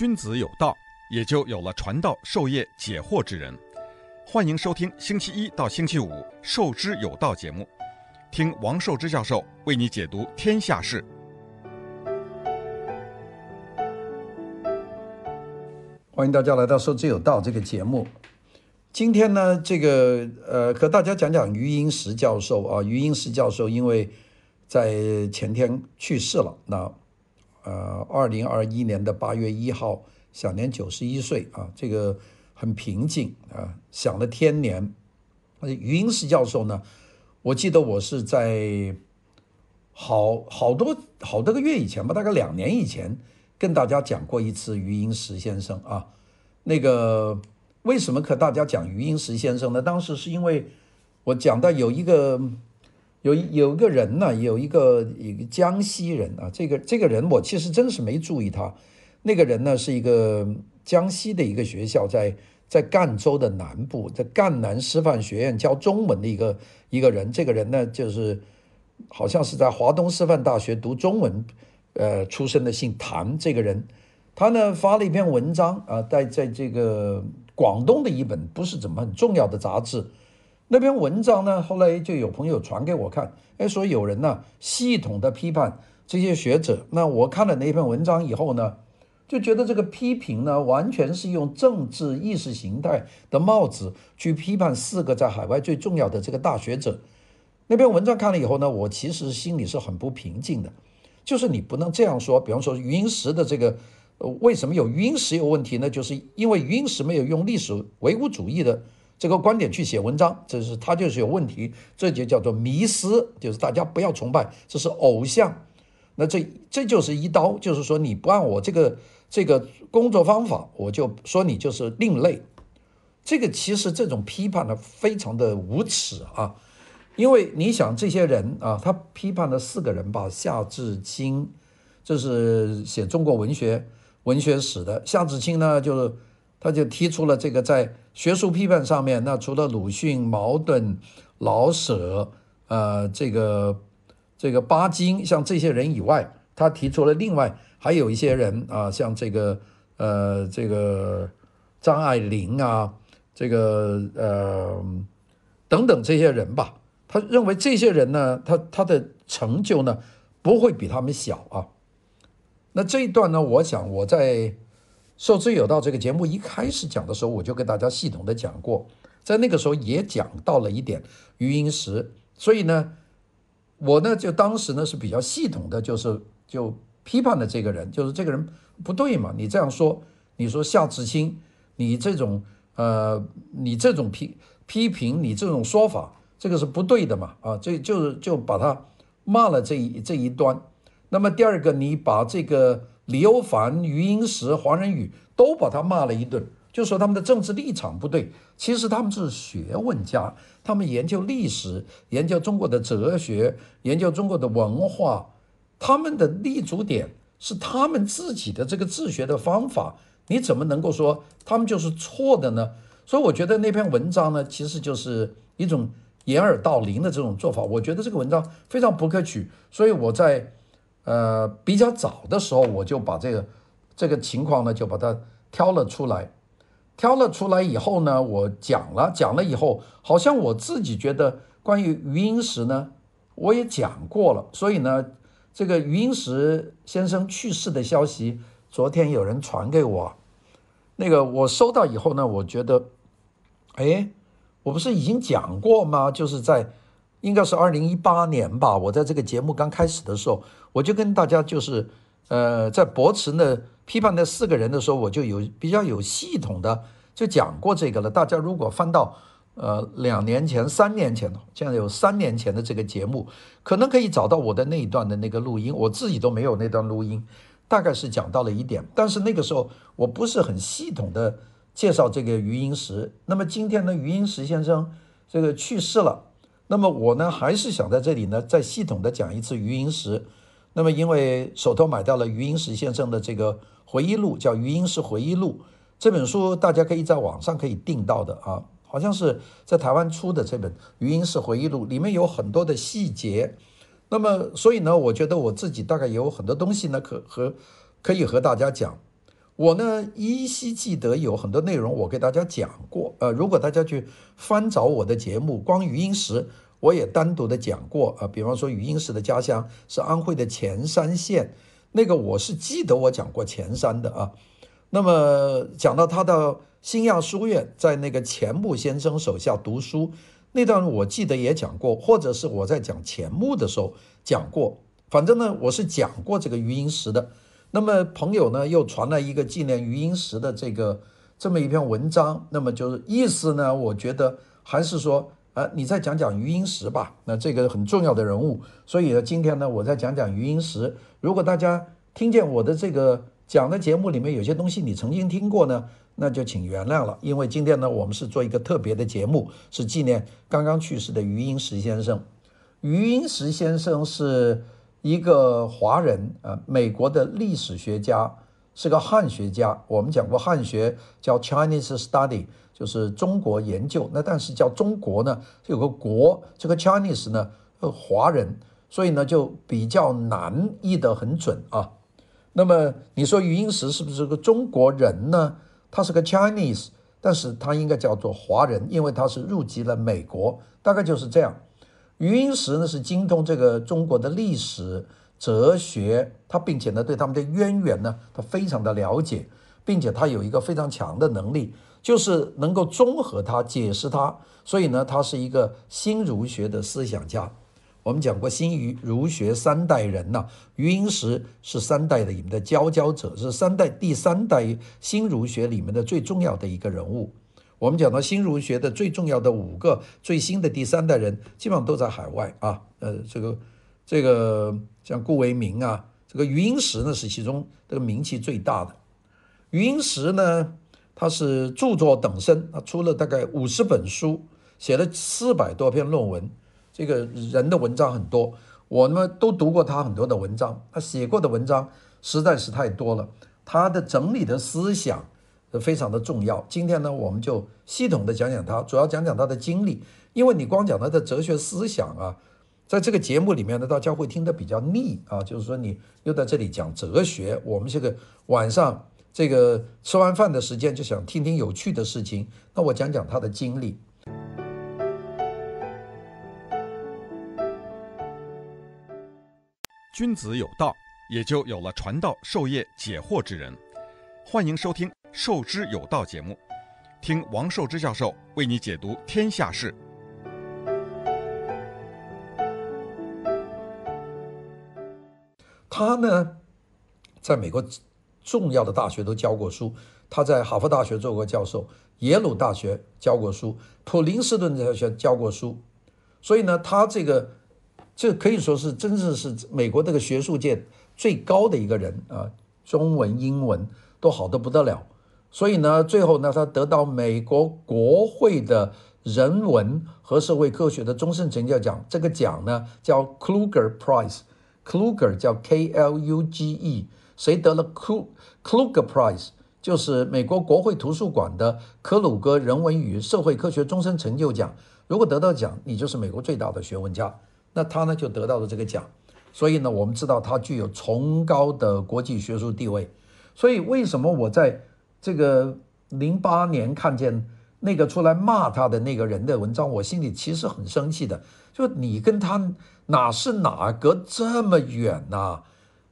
君子有道，也就有了传道授业解惑之人。欢迎收听星期一到星期五《授之有道》节目，听王寿之教授为你解读天下事。欢迎大家来到《授之有道》这个节目。今天呢，这个呃，和大家讲讲余英时教授啊。余英时教授因为在前天去世了，那呃，二零二一年的八月一号，享年九十一岁啊。这个。很平静啊，享了天年。余英时教授呢，我记得我是在好好多好多个月以前吧，大概两年以前，跟大家讲过一次余英时先生啊。那个为什么和大家讲余英时先生呢？当时是因为我讲到有一个有有一个人呢，有一个一个江西人啊，这个这个人我其实真是没注意他。那个人呢是一个江西的一个学校在。在赣州的南部，在赣南师范学院教中文的一个一个人，这个人呢，就是好像是在华东师范大学读中文，呃，出身的，姓谭。这个人，他呢发了一篇文章啊，在在这个广东的一本不是怎么很重要的杂志，那篇文章呢，后来就有朋友传给我看，哎，说有人呢系统的批判这些学者。那我看了那篇文章以后呢，就觉得这个批评呢，完全是用政治意识形态的帽子去批判四个在海外最重要的这个大学者。那篇文章看了以后呢，我其实心里是很不平静的。就是你不能这样说，比方说余英时的这个，呃，为什么有余英时有问题呢？就是因为余英时没有用历史唯物主义的这个观点去写文章，这是他就是有问题，这就叫做迷思，就是大家不要崇拜，这是偶像。那这这就是一刀，就是说你不按我这个。这个工作方法，我就说你就是另类。这个其实这种批判呢，非常的无耻啊！因为你想这些人啊，他批判了四个人吧，夏志清，这是写中国文学文学史的。夏志清呢，就是他就提出了这个在学术批判上面，那除了鲁迅、茅盾、老舍，呃，这个这个巴金，像这些人以外，他提出了另外。还有一些人啊，像这个呃，这个张爱玲啊，这个呃等等这些人吧，他认为这些人呢，他他的成就呢不会比他们小啊。那这一段呢，我想我在《受之有道》这个节目一开始讲的时候，我就跟大家系统的讲过，在那个时候也讲到了一点余英时，所以呢，我呢就当时呢是比较系统的，就是就。批判的这个人就是这个人不对嘛？你这样说，你说夏志清，你这种呃，你这种批批评，你这种说法，这个是不对的嘛？啊，这就是就把他骂了这一这一端。那么第二个，你把这个李欧梵、余英时、黄仁宇都把他骂了一顿，就说他们的政治立场不对。其实他们是学问家，他们研究历史，研究中国的哲学，研究中国的文化。他们的立足点是他们自己的这个治学的方法，你怎么能够说他们就是错的呢？所以我觉得那篇文章呢，其实就是一种掩耳盗铃的这种做法。我觉得这个文章非常不可取，所以我在呃比较早的时候，我就把这个这个情况呢，就把它挑了出来。挑了出来以后呢，我讲了讲了以后，好像我自己觉得关于余英时呢，我也讲过了，所以呢。这个余英时先生去世的消息，昨天有人传给我，那个我收到以后呢，我觉得，哎，我不是已经讲过吗？就是在应该是二零一八年吧，我在这个节目刚开始的时候，我就跟大家就是，呃，在驳斥那批判那四个人的时候，我就有比较有系统的就讲过这个了。大家如果翻到。呃，两年前、三年前的，现在有三年前的这个节目，可能可以找到我的那一段的那个录音，我自己都没有那段录音，大概是讲到了一点，但是那个时候我不是很系统的介绍这个余英时。那么今天呢，余英时先生这个去世了，那么我呢还是想在这里呢再系统的讲一次余英时。那么因为手头买到了余英时先生的这个回忆录，叫《余英时回忆录》这本书，大家可以在网上可以订到的啊。好像是在台湾出的这本《余英时回忆录》，里面有很多的细节。那么，所以呢，我觉得我自己大概有很多东西呢，可和可以和大家讲。我呢依稀记得有很多内容我给大家讲过，呃，如果大家去翻找我的节目，光余英时我也单独的讲过，啊、呃，比方说余英时的家乡是安徽的潜山县，那个我是记得我讲过潜山的啊。那么讲到他到新亚书院，在那个钱穆先生手下读书那段，我记得也讲过，或者是我在讲钱穆的时候讲过，反正呢我是讲过这个余英时的。那么朋友呢又传来一个纪念余英时的这个这么一篇文章，那么就是意思呢，我觉得还是说，呃，你再讲讲余英时吧，那这个很重要的人物，所以呢，今天呢，我再讲讲余英时。如果大家听见我的这个讲的节目里面有些东西你曾经听过呢，那就请原谅了，因为今天呢，我们是做一个特别的节目，是纪念刚刚去世的余英时先生。余英时先生是。一个华人，呃，美国的历史学家，是个汉学家。我们讲过汉学叫 Chinese Study，就是中国研究。那但是叫中国呢，有个国，这个 Chinese 呢，呃，华人，所以呢就比较难译得很准啊。那么你说余英时是不是个中国人呢？他是个 Chinese，但是他应该叫做华人，因为他是入籍了美国，大概就是这样。余英时呢是精通这个中国的历史哲学，他并且呢对他们的渊源呢他非常的了解，并且他有一个非常强的能力，就是能够综合它解释它，所以呢他是一个新儒学的思想家。我们讲过新儒儒学三代人呐，余英时是三代的里面的佼佼者，是三代第三代新儒学里面的最重要的一个人物。我们讲到新儒学的最重要的五个最新的第三代人，基本上都在海外啊。呃，这个这个像顾维明啊，这个余英时呢是其中这个名气最大的。余英时呢，他是著作等身，他出了大概五十本书，写了四百多篇论文。这个人的文章很多，我呢都读过他很多的文章，他写过的文章实在是太多了。他的整理的思想。非常的重要。今天呢，我们就系统的讲讲他，主要讲讲他的经历。因为你光讲他的哲学思想啊，在这个节目里面呢，大家会听得比较腻啊。就是说，你又在这里讲哲学，我们这个晚上这个吃完饭的时间就想听听有趣的事情。那我讲讲他的经历。君子有道，也就有了传道授业解惑之人。欢迎收听。受之有道节目，听王寿之教授为你解读天下事。他呢，在美国重要的大学都教过书。他在哈佛大学做过教授，耶鲁大学教过书，普林斯顿大学教过书。所以呢，他这个这可以说是真正是美国这个学术界最高的一个人啊，中文、英文都好得不得了。所以呢，最后呢，他得到美国国会的人文和社会科学的终身成就奖。这个奖呢叫 Kluger Prize，Kluger 叫 K-L-U-G-E。谁得了 Kluger Prize？就是美国国会图书馆的科鲁格人文与社会科学终身成就奖。如果得到奖，你就是美国最大的学问家。那他呢就得到了这个奖。所以呢，我们知道他具有崇高的国际学术地位。所以为什么我在这个零八年看见那个出来骂他的那个人的文章，我心里其实很生气的。就你跟他哪是哪隔这么远呐、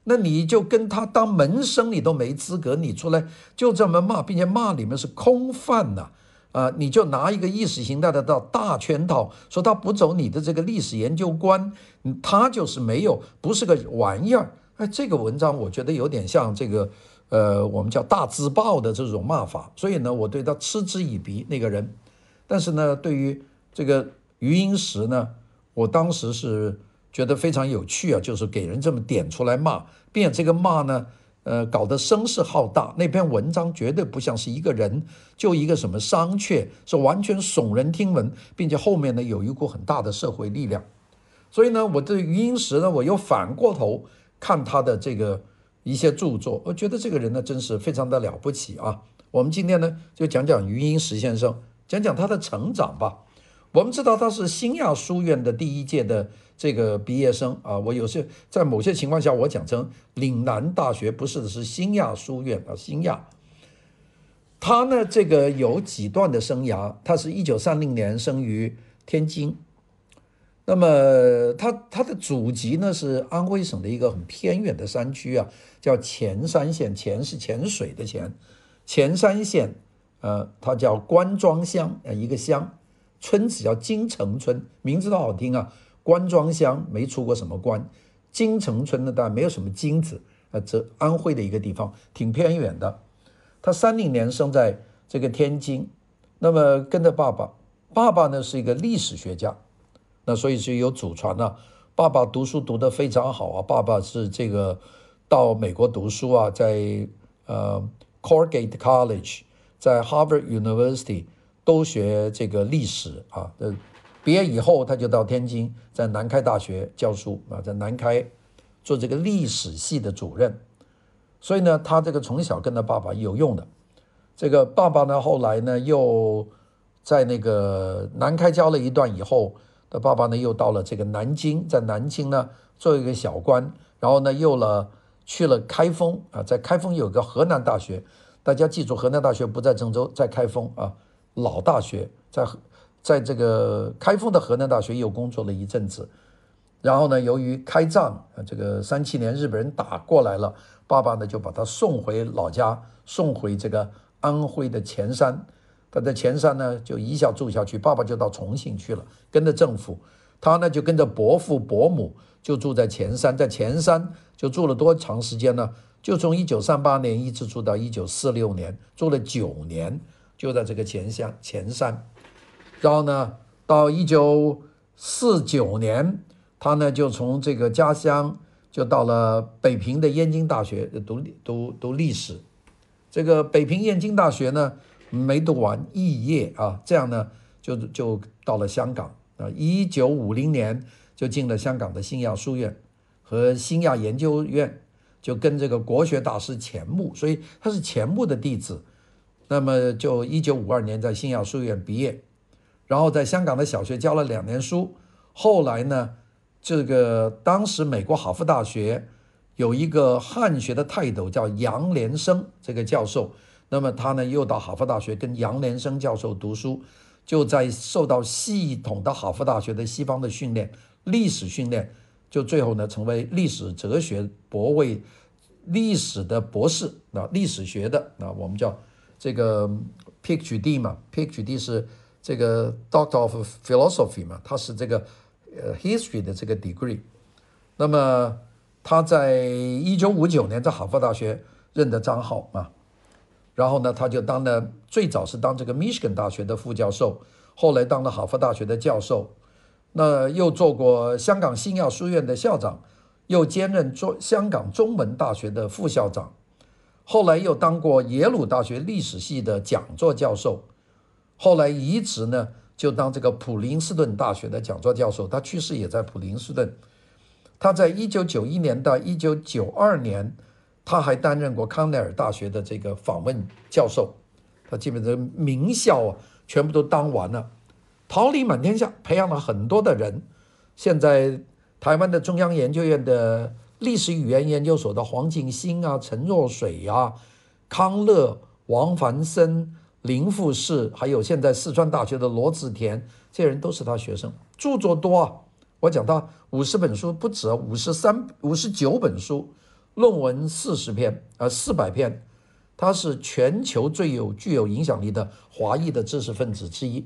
那你就跟他当门生，你都没资格。你出来就这么骂，并且骂里面是空泛呐、啊！你就拿一个意识形态的到大圈套，说他不走你的这个历史研究观，他就是没有，不是个玩意儿。哎，这个文章我觉得有点像这个。呃，我们叫大字报的这种骂法，所以呢，我对他嗤之以鼻那个人。但是呢，对于这个余英时呢，我当时是觉得非常有趣啊，就是给人这么点出来骂，并且这个骂呢，呃，搞得声势浩大。那篇文章绝对不像是一个人，就一个什么商榷，是完全耸人听闻，并且后面呢有一股很大的社会力量。所以呢，我对余英时呢，我又反过头看他的这个。一些著作，我觉得这个人呢，真是非常的了不起啊！我们今天呢，就讲讲余英时先生，讲讲他的成长吧。我们知道他是新亚书院的第一届的这个毕业生啊。我有些在某些情况下，我讲成岭南大学，不是的，是新亚书院啊，新亚。他呢，这个有几段的生涯。他是一九三零年生于天津，那么他他的祖籍呢是安徽省的一个很偏远的山区啊，叫潜山县。潜是潜水的潜，潜山县，呃，它叫关庄乡，呃，一个乡，村子叫金城村，名字倒好听啊。关庄乡没出过什么关，金城村呢，当然没有什么金子，呃，这安徽的一个地方，挺偏远的。他三零年生在这个天津，那么跟着爸爸，爸爸呢是一个历史学家，那所以是有祖传的、爸爸读书读得非常好啊，爸爸是这个到美国读书啊，在呃 Corgate College，在 Harvard University 都学这个历史啊。呃，毕业以后他就到天津，在南开大学教书啊，在南开做这个历史系的主任。所以呢，他这个从小跟他爸爸有用的，这个爸爸呢，后来呢又在那个南开教了一段以后，的爸爸呢又到了这个南京，在南京呢做一个小官，然后呢又了去了开封啊，在开封有个河南大学，大家记住，河南大学不在郑州，在开封啊，老大学，在在这个开封的河南大学又工作了一阵子，然后呢，由于开战啊，这个三七年日本人打过来了。爸爸呢，就把他送回老家，送回这个安徽的潜山。他在潜山呢，就一下住下去。爸爸就到重庆去了，跟着政府。他呢，就跟着伯父伯母，就住在潜山。在潜山就住了多长时间呢？就从一九三八年一直住到一九四六年，住了九年，就在这个潜山潜山。然后呢，到一九四九年，他呢就从这个家乡。就到了北平的燕京大学读读读历史，这个北平燕京大学呢没读完肄业啊，这样呢就就到了香港啊，一九五零年就进了香港的新亚书院和新亚研究院，就跟这个国学大师钱穆，所以他是钱穆的弟子。那么就一九五二年在新亚书院毕业，然后在香港的小学教了两年书，后来呢。这个当时美国哈佛大学有一个汉学的泰斗叫杨连生，这个教授，那么他呢又到哈佛大学跟杨连生教授读书，就在受到系统的哈佛大学的西方的训练，历史训练，就最后呢成为历史哲学博位，历史的博士啊，历史学的啊，我们叫这个 PhD 嘛，PhD 是这个 Doctor of Philosophy 嘛，他是这个。呃，history 的这个 degree，那么他在一九五九年在哈佛大学任的章号嘛，然后呢，他就当了最早是当这个 Michigan 大学的副教授，后来当了哈佛大学的教授，那又做过香港新亚书院的校长，又兼任中香港中文大学的副校长，后来又当过耶鲁大学历史系的讲座教授，后来移职呢。就当这个普林斯顿大学的讲座教授，他去世也在普林斯顿。他在一九九一年到一九九二年，他还担任过康奈尔大学的这个访问教授。他基本上名校啊，全部都当完了，桃李满天下，培养了很多的人。现在台湾的中央研究院的历史语言研究所的黄景新啊、陈若水啊、康乐、王凡森。林富士，还有现在四川大学的罗子田，这些人都是他学生，著作多啊。我讲他五十本书不止，五十三、五十九本书，论文四十篇，呃，四百篇。他是全球最有具有影响力的华裔的知识分子之一。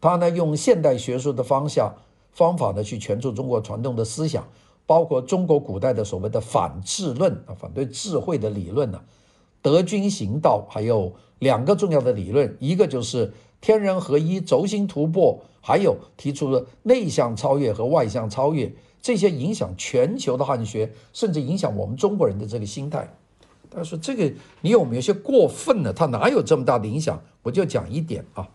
他呢，用现代学术的方向方法呢，去诠释中国传统的思想，包括中国古代的所谓的反智论啊，反对智慧的理论呢、德军行道，还有。两个重要的理论，一个就是天人合一、轴心突破，还有提出了内向超越和外向超越，这些影响全球的汉学，甚至影响我们中国人的这个心态。他说：“这个你有没有些过分呢？他哪有这么大的影响？”我就讲一点啊，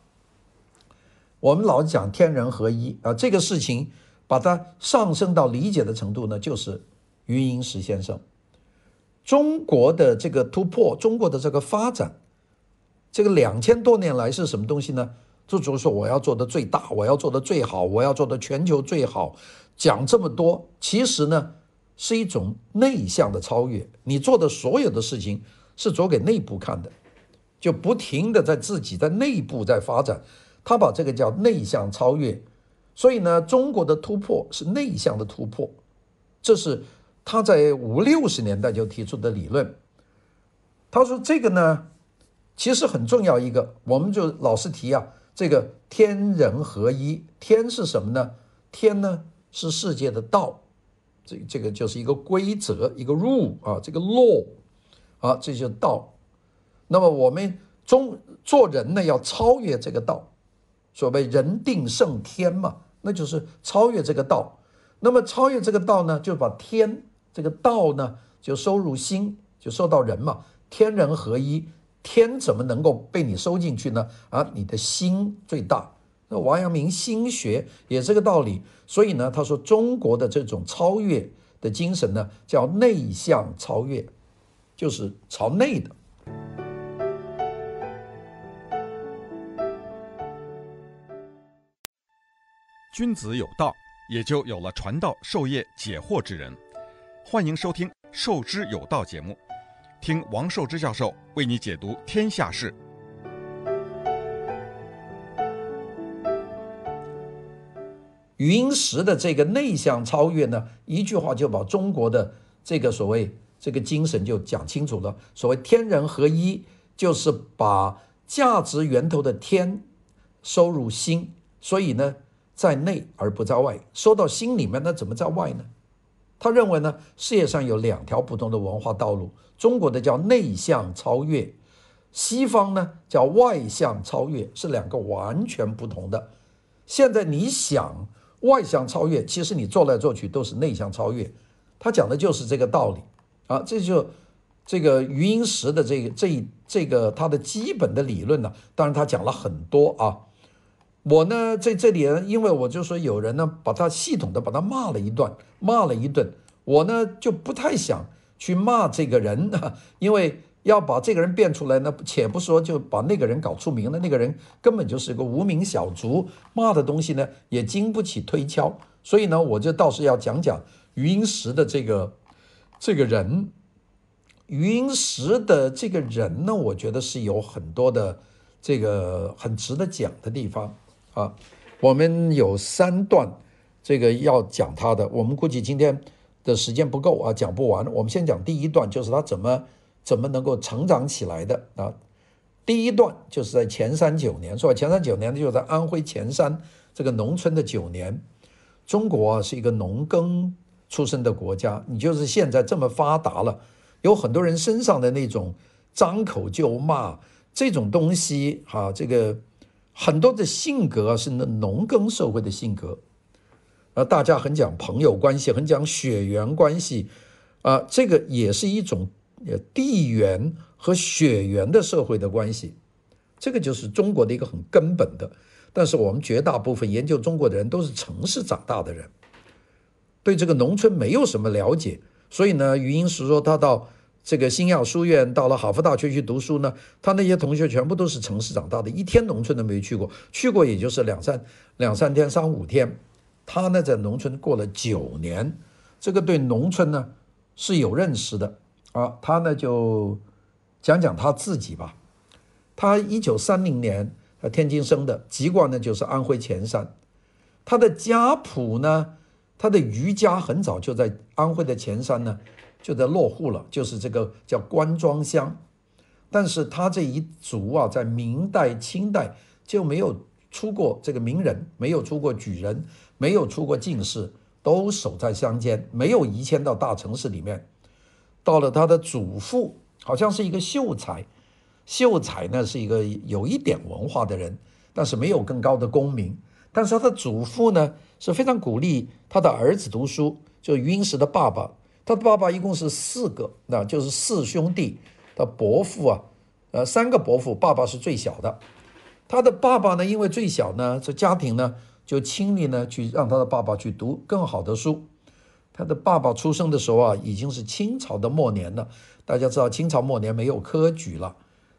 我们老讲天人合一啊，这个事情把它上升到理解的程度呢，就是余英时先生中国的这个突破，中国的这个发展。这个两千多年来是什么东西呢？就主说我要做的最大，我要做的最好，我要做的全球最好。讲这么多，其实呢是一种内向的超越。你做的所有的事情是做给内部看的。就不停的在自己在内部在发展，他把这个叫内向超越。所以呢，中国的突破是内向的突破，这是他在五六十年代就提出的理论。他说这个呢，其实很重要一个，我们就老是提啊，这个天人合一。天是什么呢？天呢是世界的道，这这个就是一个规则，一个 rule 啊，这个 law 啊，这就是道。那么我们中做人呢，要超越这个道，所谓人定胜天嘛，那就是超越这个道。那么超越这个道呢，就把天这个道呢，就收入心，就收到人嘛。天人合一，天怎么能够被你收进去呢？啊，你的心最大。那王阳明心学也是这个道理。所以呢，他说中国的这种超越的精神呢，叫内向超越，就是朝内的。君子有道，也就有了传道授业解惑之人。欢迎收听《授之有道》节目，听王寿之教授为你解读天下事。余英时的这个内向超越呢，一句话就把中国的这个所谓这个精神就讲清楚了。所谓天人合一，就是把价值源头的天收入心，所以呢。在内而不在外，收到心里面，那怎么在外呢？他认为呢，世界上有两条不同的文化道路，中国的叫内向超越，西方呢叫外向超越，是两个完全不同的。现在你想外向超越，其实你做来做去都是内向超越。他讲的就是这个道理啊，这就这个余英时的这个这这个他的基本的理论呢，当然他讲了很多啊。我呢，在这里，因为我就说有人呢，把他系统的把他骂了一段，骂了一顿。我呢就不太想去骂这个人啊，因为要把这个人变出来呢，且不说就把那个人搞出名了，那个人根本就是个无名小卒，骂的东西呢也经不起推敲。所以呢，我就倒是要讲讲余英时的这个这个人，余英时的这个人呢，我觉得是有很多的这个很值得讲的地方。啊，我们有三段，这个要讲他的。我们估计今天的时间不够啊，讲不完。我们先讲第一段，就是他怎么怎么能够成长起来的啊。第一段就是在前三九年，说前三九年就是在安徽潜山这个农村的九年。中国啊是一个农耕出身的国家，你就是现在这么发达了，有很多人身上的那种张口就骂这种东西，哈，这个。很多的性格是那农耕社会的性格，啊，大家很讲朋友关系，很讲血缘关系，啊，这个也是一种地缘和血缘的社会的关系，这个就是中国的一个很根本的。但是我们绝大部分研究中国的人都是城市长大的人，对这个农村没有什么了解，所以呢，余英时说他到。这个新亚书院到了哈佛大学去读书呢，他那些同学全部都是城市长大的，一天农村都没去过，去过也就是两三两三天、三五天。他呢在农村过了九年，这个对农村呢是有认识的啊。他呢就讲讲他自己吧。他一九三零年天津生的，籍贯呢就是安徽潜山。他的家谱呢，他的余家很早就在安徽的潜山呢。就在落户了，就是这个叫官庄乡，但是他这一族啊，在明代、清代就没有出过这个名人，没有出过举人，没有出过进士，都守在乡间，没有移迁到大城市里面。到了他的祖父，好像是一个秀才，秀才呢是一个有一点文化的人，但是没有更高的功名。但是他的祖父呢是非常鼓励他的儿子读书，就余英时的爸爸。他的爸爸一共是四个，那就是四兄弟。他伯父啊，呃，三个伯父，爸爸是最小的。他的爸爸呢，因为最小呢，这家庭呢就亲力呢去让他的爸爸去读更好的书。他的爸爸出生的时候啊，已经是清朝的末年了。大家知道，清朝末年没有科举了，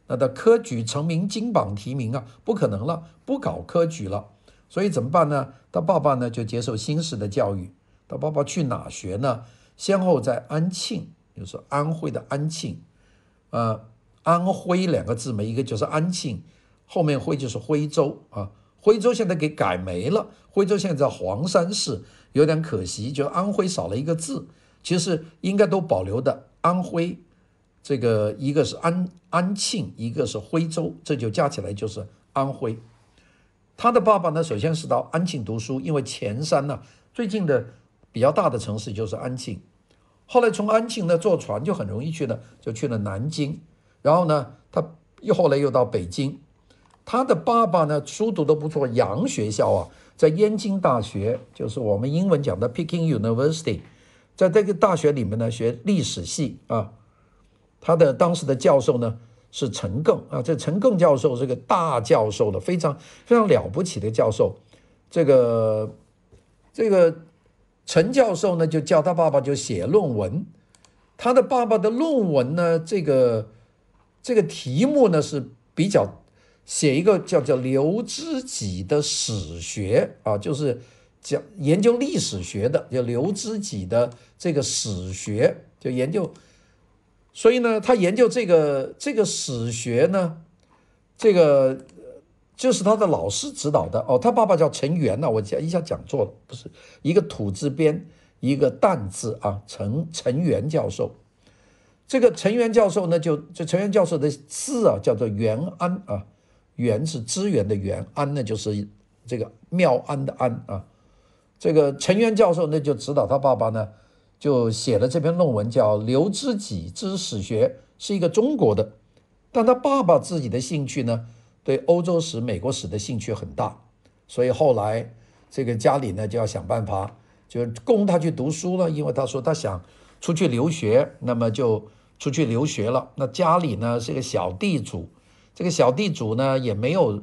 那他科举成名、金榜题名啊，不可能了，不搞科举了。所以怎么办呢？他爸爸呢就接受新式的教育。他爸爸去哪学呢？先后在安庆，就是安徽的安庆，呃，安徽两个字嘛，一个就是安庆，后面徽就是徽州啊。徽州现在给改没了，徽州现在在黄山市，有点可惜，就安徽少了一个字。其实应该都保留的。安徽这个一个是安安庆，一个是徽州，这就加起来就是安徽。他的爸爸呢，首先是到安庆读书，因为前山呢最近的比较大的城市就是安庆。后来从安庆呢坐船就很容易去了，就去了南京。然后呢，他又后来又到北京。他的爸爸呢，书读得不错，洋学校啊，在燕京大学，就是我们英文讲的 Peking University，在这个大学里面呢，学历史系啊。他的当时的教授呢是陈更啊，这陈更教授是个大教授的，非常非常了不起的教授。这个这个陈教授呢，就叫他爸爸就写论文。他的爸爸的论文呢，这个这个题目呢是比较。写一个叫叫刘知己的史学啊，就是讲研究历史学的，叫刘知己的这个史学，就研究。所以呢，他研究这个这个史学呢，这个就是他的老师指导的哦。他爸爸叫陈元呐，我讲一下讲错了，不是一个土字边一个旦字啊，陈陈元教授。这个陈元教授呢，就就陈元教授的字啊，叫做元安啊。源是资源的源，安呢就是这个妙安的安啊。这个陈元教授呢就指导他爸爸呢，就写了这篇论文，叫《刘知己之史学》，是一个中国的。但他爸爸自己的兴趣呢，对欧洲史、美国史的兴趣很大，所以后来这个家里呢就要想办法，就供他去读书了。因为他说他想出去留学，那么就出去留学了。那家里呢是个小地主。这个小地主呢，也没有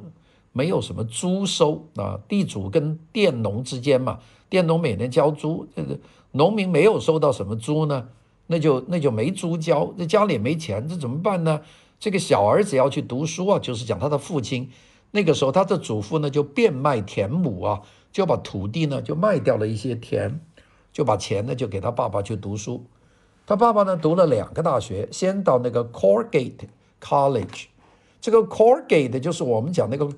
没有什么租收啊，地主跟佃农之间嘛，佃农每年交租，这个农民没有收到什么租呢，那就那就没租交，这家里也没钱，这怎么办呢？这个小儿子要去读书啊，就是讲他的父亲，那个时候他的祖父呢就变卖田亩啊，就把土地呢就卖掉了一些田，就把钱呢就给他爸爸去读书，他爸爸呢读了两个大学，先到那个 Colgate College。这个 Colgate 就是我们讲那个，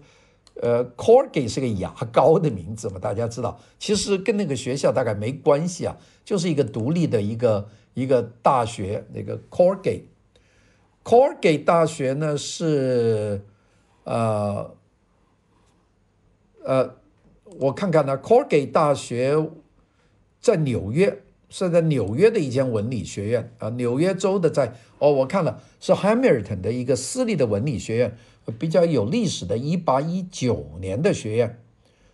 呃，Colgate 是个牙膏的名字嘛，大家知道，其实跟那个学校大概没关系啊，就是一个独立的一个一个大学，那个 Colgate。Colgate 大学呢是，呃，呃，我看看呢，Colgate 大学在纽约。是在纽约的一间文理学院啊，纽约州的在哦，我看了是 Hamilton 的一个私立的文理学院，比较有历史的，一八一九年的学院。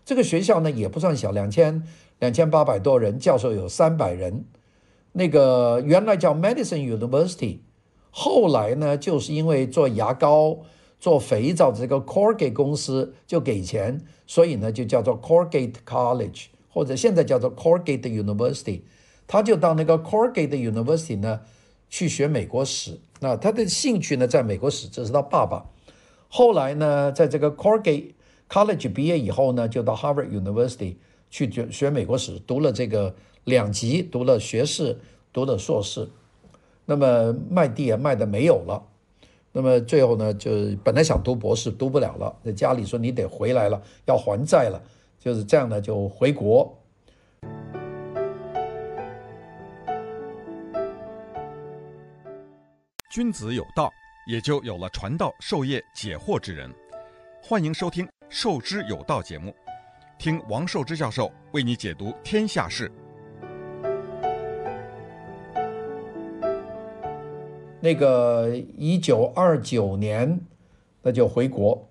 这个学校呢也不算小，两千两千八百多人，教授有三百人。那个原来叫 Madison University，后来呢就是因为做牙膏、做肥皂这个 Corgate 公司就给钱，所以呢就叫做 Corgate College，或者现在叫做 Corgate University。他就到那个 Corgate University 呢，去学美国史。那他的兴趣呢，在美国史，这是他爸爸。后来呢，在这个 Corgate College 毕业以后呢，就到 Harvard University 去学学美国史，读了这个两级，读了学士，读了硕士。那么卖地也卖的没有了。那么最后呢，就本来想读博士，读不了了。那家里说你得回来了，要还债了，就是这样呢，就回国。君子有道，也就有了传道授业解惑之人。欢迎收听《授之有道》节目，听王寿之教授为你解读天下事。那个一九二九年，那就回国，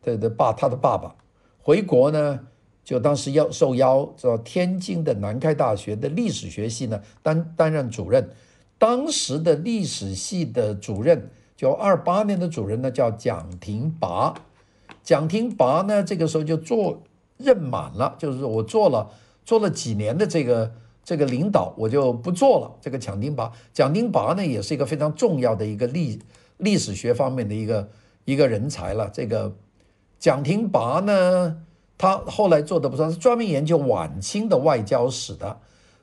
他的爸，他的爸爸回国呢，就当时要受邀到天津的南开大学的历史学系呢担担任主任。当时的历史系的主任，就二八年的主任呢，叫蒋廷拔。蒋廷拔呢，这个时候就做任满了，就是我做了做了几年的这个这个领导，我就不做了。这个蒋廷拔，蒋廷拔呢，也是一个非常重要的一个历历史学方面的一个一个人才了。这个蒋廷拔呢，他后来做的不错，是专门研究晚清的外交史的。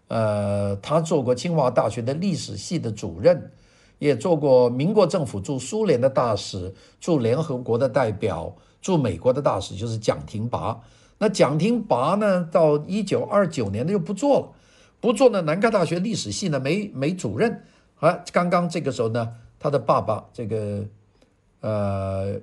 呃，他做过清华大学的历史系的主任，也做过民国政府驻苏联的大使、驻联合国的代表、驻美国的大使，就是蒋廷拔。那蒋廷拔呢，到一九二九年呢就不做了，不做呢，南开大学历史系呢没没主任啊。刚刚这个时候呢，他的爸爸这个呃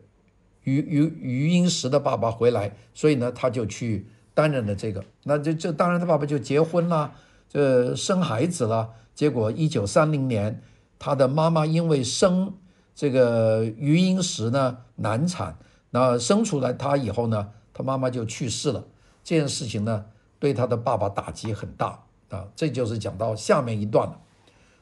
余余余英时的爸爸回来，所以呢他就去担任了这个。那这这当然他爸爸就结婚了，这生孩子了。结果一九三零年，他的妈妈因为生这个余英时呢难产，那生出来他以后呢。他妈妈就去世了，这件事情呢，对他的爸爸打击很大啊。这就是讲到下面一段了。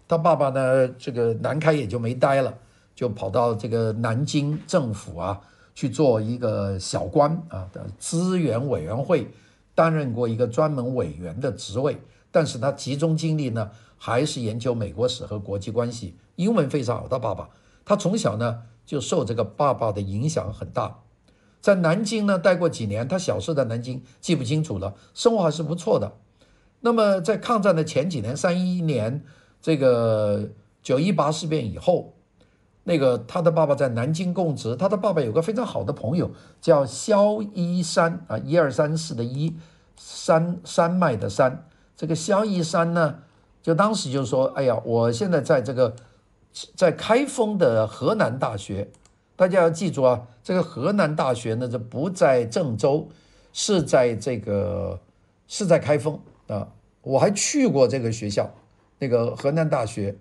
他爸爸呢，这个南开也就没待了，就跑到这个南京政府啊去做一个小官啊的资源委员会，担任过一个专门委员的职位。但是他集中精力呢，还是研究美国史和国际关系，英文非常好。他爸爸，他从小呢就受这个爸爸的影响很大。在南京呢待过几年，他小时候在南京记不清楚了，生活还是不错的。那么在抗战的前几年，三一年这个九一八事变以后，那个他的爸爸在南京供职，他的爸爸有个非常好的朋友叫萧一山啊，一二三四的一山山脉的山，这个萧一山呢，就当时就说，哎呀，我现在在这个在开封的河南大学。大家要记住啊，这个河南大学呢，这不在郑州，是在这个是在开封啊。我还去过这个学校，那个河南大学。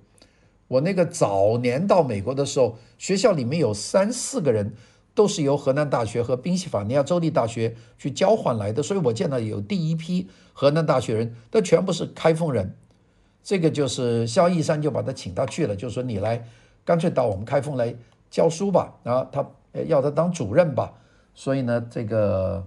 我那个早年到美国的时候，学校里面有三四个人都是由河南大学和宾夕法尼亚州立大学去交换来的，所以我见到有第一批河南大学人，都全部是开封人。这个就是萧一山就把他请他去了，就说你来，干脆到我们开封来。教书吧，啊，他要他当主任吧，所以呢，这个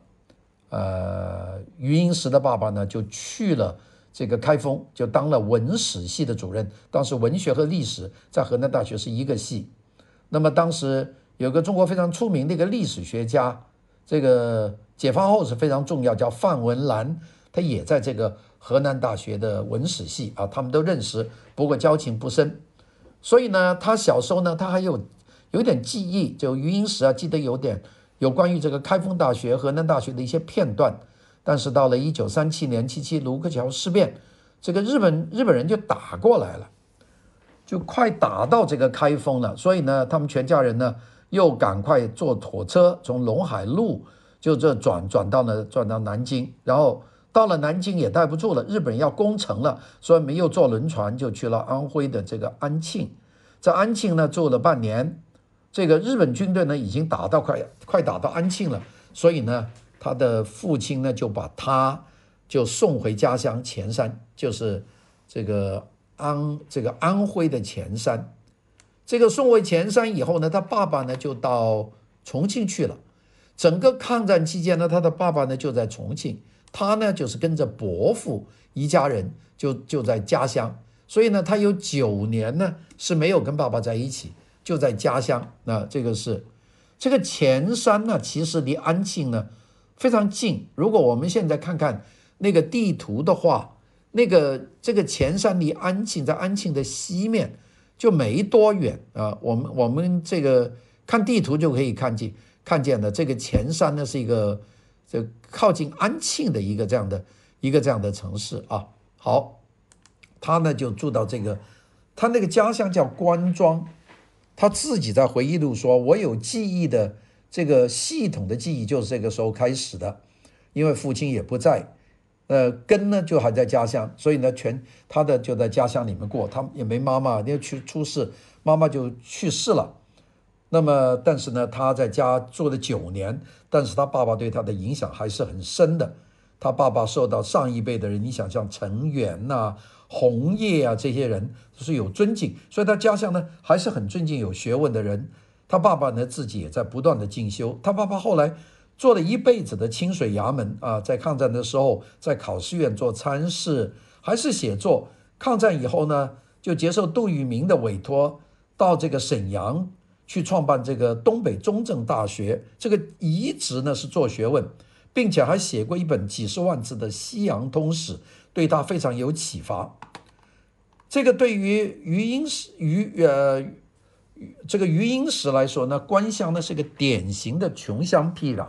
呃，余英时的爸爸呢就去了这个开封，就当了文史系的主任。当时文学和历史在河南大学是一个系。那么当时有个中国非常出名的一个历史学家，这个解放后是非常重要，叫范文澜，他也在这个河南大学的文史系啊，他们都认识，不过交情不深。所以呢，他小时候呢，他还有。有点记忆，就余英时啊，记得有点有关于这个开封大学、河南大学的一些片段。但是到了一九三七年七七卢沟桥事变，这个日本日本人就打过来了，就快打到这个开封了。所以呢，他们全家人呢又赶快坐火车从陇海路就这转转到了转到南京，然后到了南京也待不住了，日本要攻城了，所以没有坐轮船就去了安徽的这个安庆，在安庆呢住了半年。这个日本军队呢，已经打到快快打到安庆了，所以呢，他的父亲呢就把他就送回家乡潜山，就是这个安这个安徽的潜山。这个送回潜山以后呢，他爸爸呢就到重庆去了。整个抗战期间呢，他的爸爸呢就在重庆，他呢就是跟着伯父一家人就就在家乡，所以呢，他有九年呢是没有跟爸爸在一起。就在家乡，那这个是这个潜山呢，其实离安庆呢非常近。如果我们现在看看那个地图的话，那个这个潜山离安庆在安庆的西面就没多远啊。我们我们这个看地图就可以看见看见的这个前山呢是一个这靠近安庆的一个这样的一个这样的城市啊。好，他呢就住到这个，他那个家乡叫官庄。他自己在回忆录说：“我有记忆的这个系统的记忆就是这个时候开始的，因为父亲也不在，呃，根呢就还在家乡，所以呢，全他的就在家乡里面过，他也没妈妈，因为去出事，妈妈就去世了。那么，但是呢，他在家住了九年，但是他爸爸对他的影响还是很深的。他爸爸受到上一辈的人影响，像陈元呐。”红叶啊，这些人都是有尊敬，所以他家乡呢还是很尊敬有学问的人。他爸爸呢自己也在不断的进修。他爸爸后来做了一辈子的清水衙门啊，在抗战的时候在考试院做参事，还是写作。抗战以后呢，就接受杜聿明的委托，到这个沈阳去创办这个东北中正大学。这个一直呢是做学问，并且还写过一本几十万字的《西洋通史》，对他非常有启发。这个对于余英时余呃这个余英时来说呢，官乡呢是个典型的穷乡僻壤，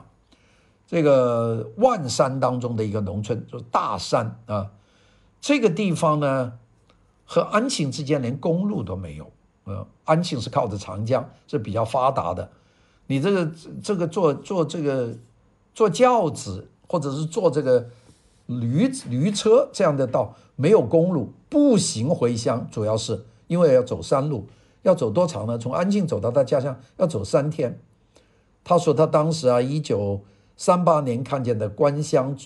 这个万山当中的一个农村，就是大山啊。这个地方呢，和安庆之间连公路都没有。呃，安庆是靠着长江，是比较发达的。你这个这个坐坐这个坐轿子，或者是坐这个驴驴车这样的道，没有公路，步行回乡，主要是因为要走山路，要走多长呢？从安庆走到他家乡要走三天。他说他当时啊，一九三八年看见的官乡。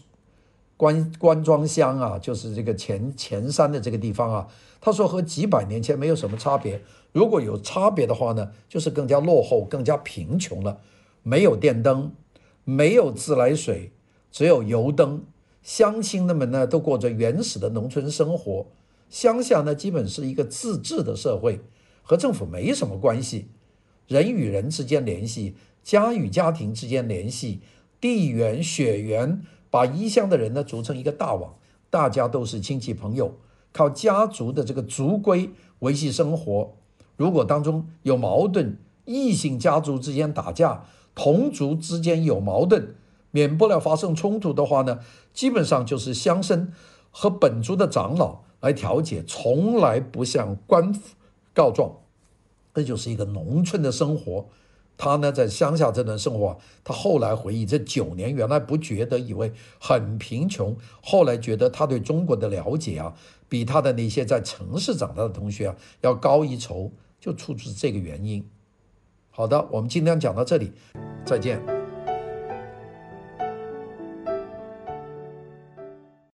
官官庄乡啊，就是这个前前山的这个地方啊。他说和几百年前没有什么差别，如果有差别的话呢，就是更加落后、更加贫穷了。没有电灯，没有自来水，只有油灯。乡亲的们呢，都过着原始的农村生活。乡下呢，基本是一个自治的社会，和政府没什么关系。人与人之间联系，家与家庭之间联系，地缘血缘。把异乡的人呢组成一个大网，大家都是亲戚朋友，靠家族的这个族规维系生活。如果当中有矛盾，异姓家族之间打架，同族之间有矛盾，免不了发生冲突的话呢，基本上就是乡绅和本族的长老来调解，从来不向官府告状。这就是一个农村的生活。他呢，在乡下这段生活，他后来回忆，这九年原来不觉得以为很贫穷，后来觉得他对中国的了解啊，比他的那些在城市长大的同学啊要高一筹，就出自这个原因。好的，我们今天讲到这里，再见。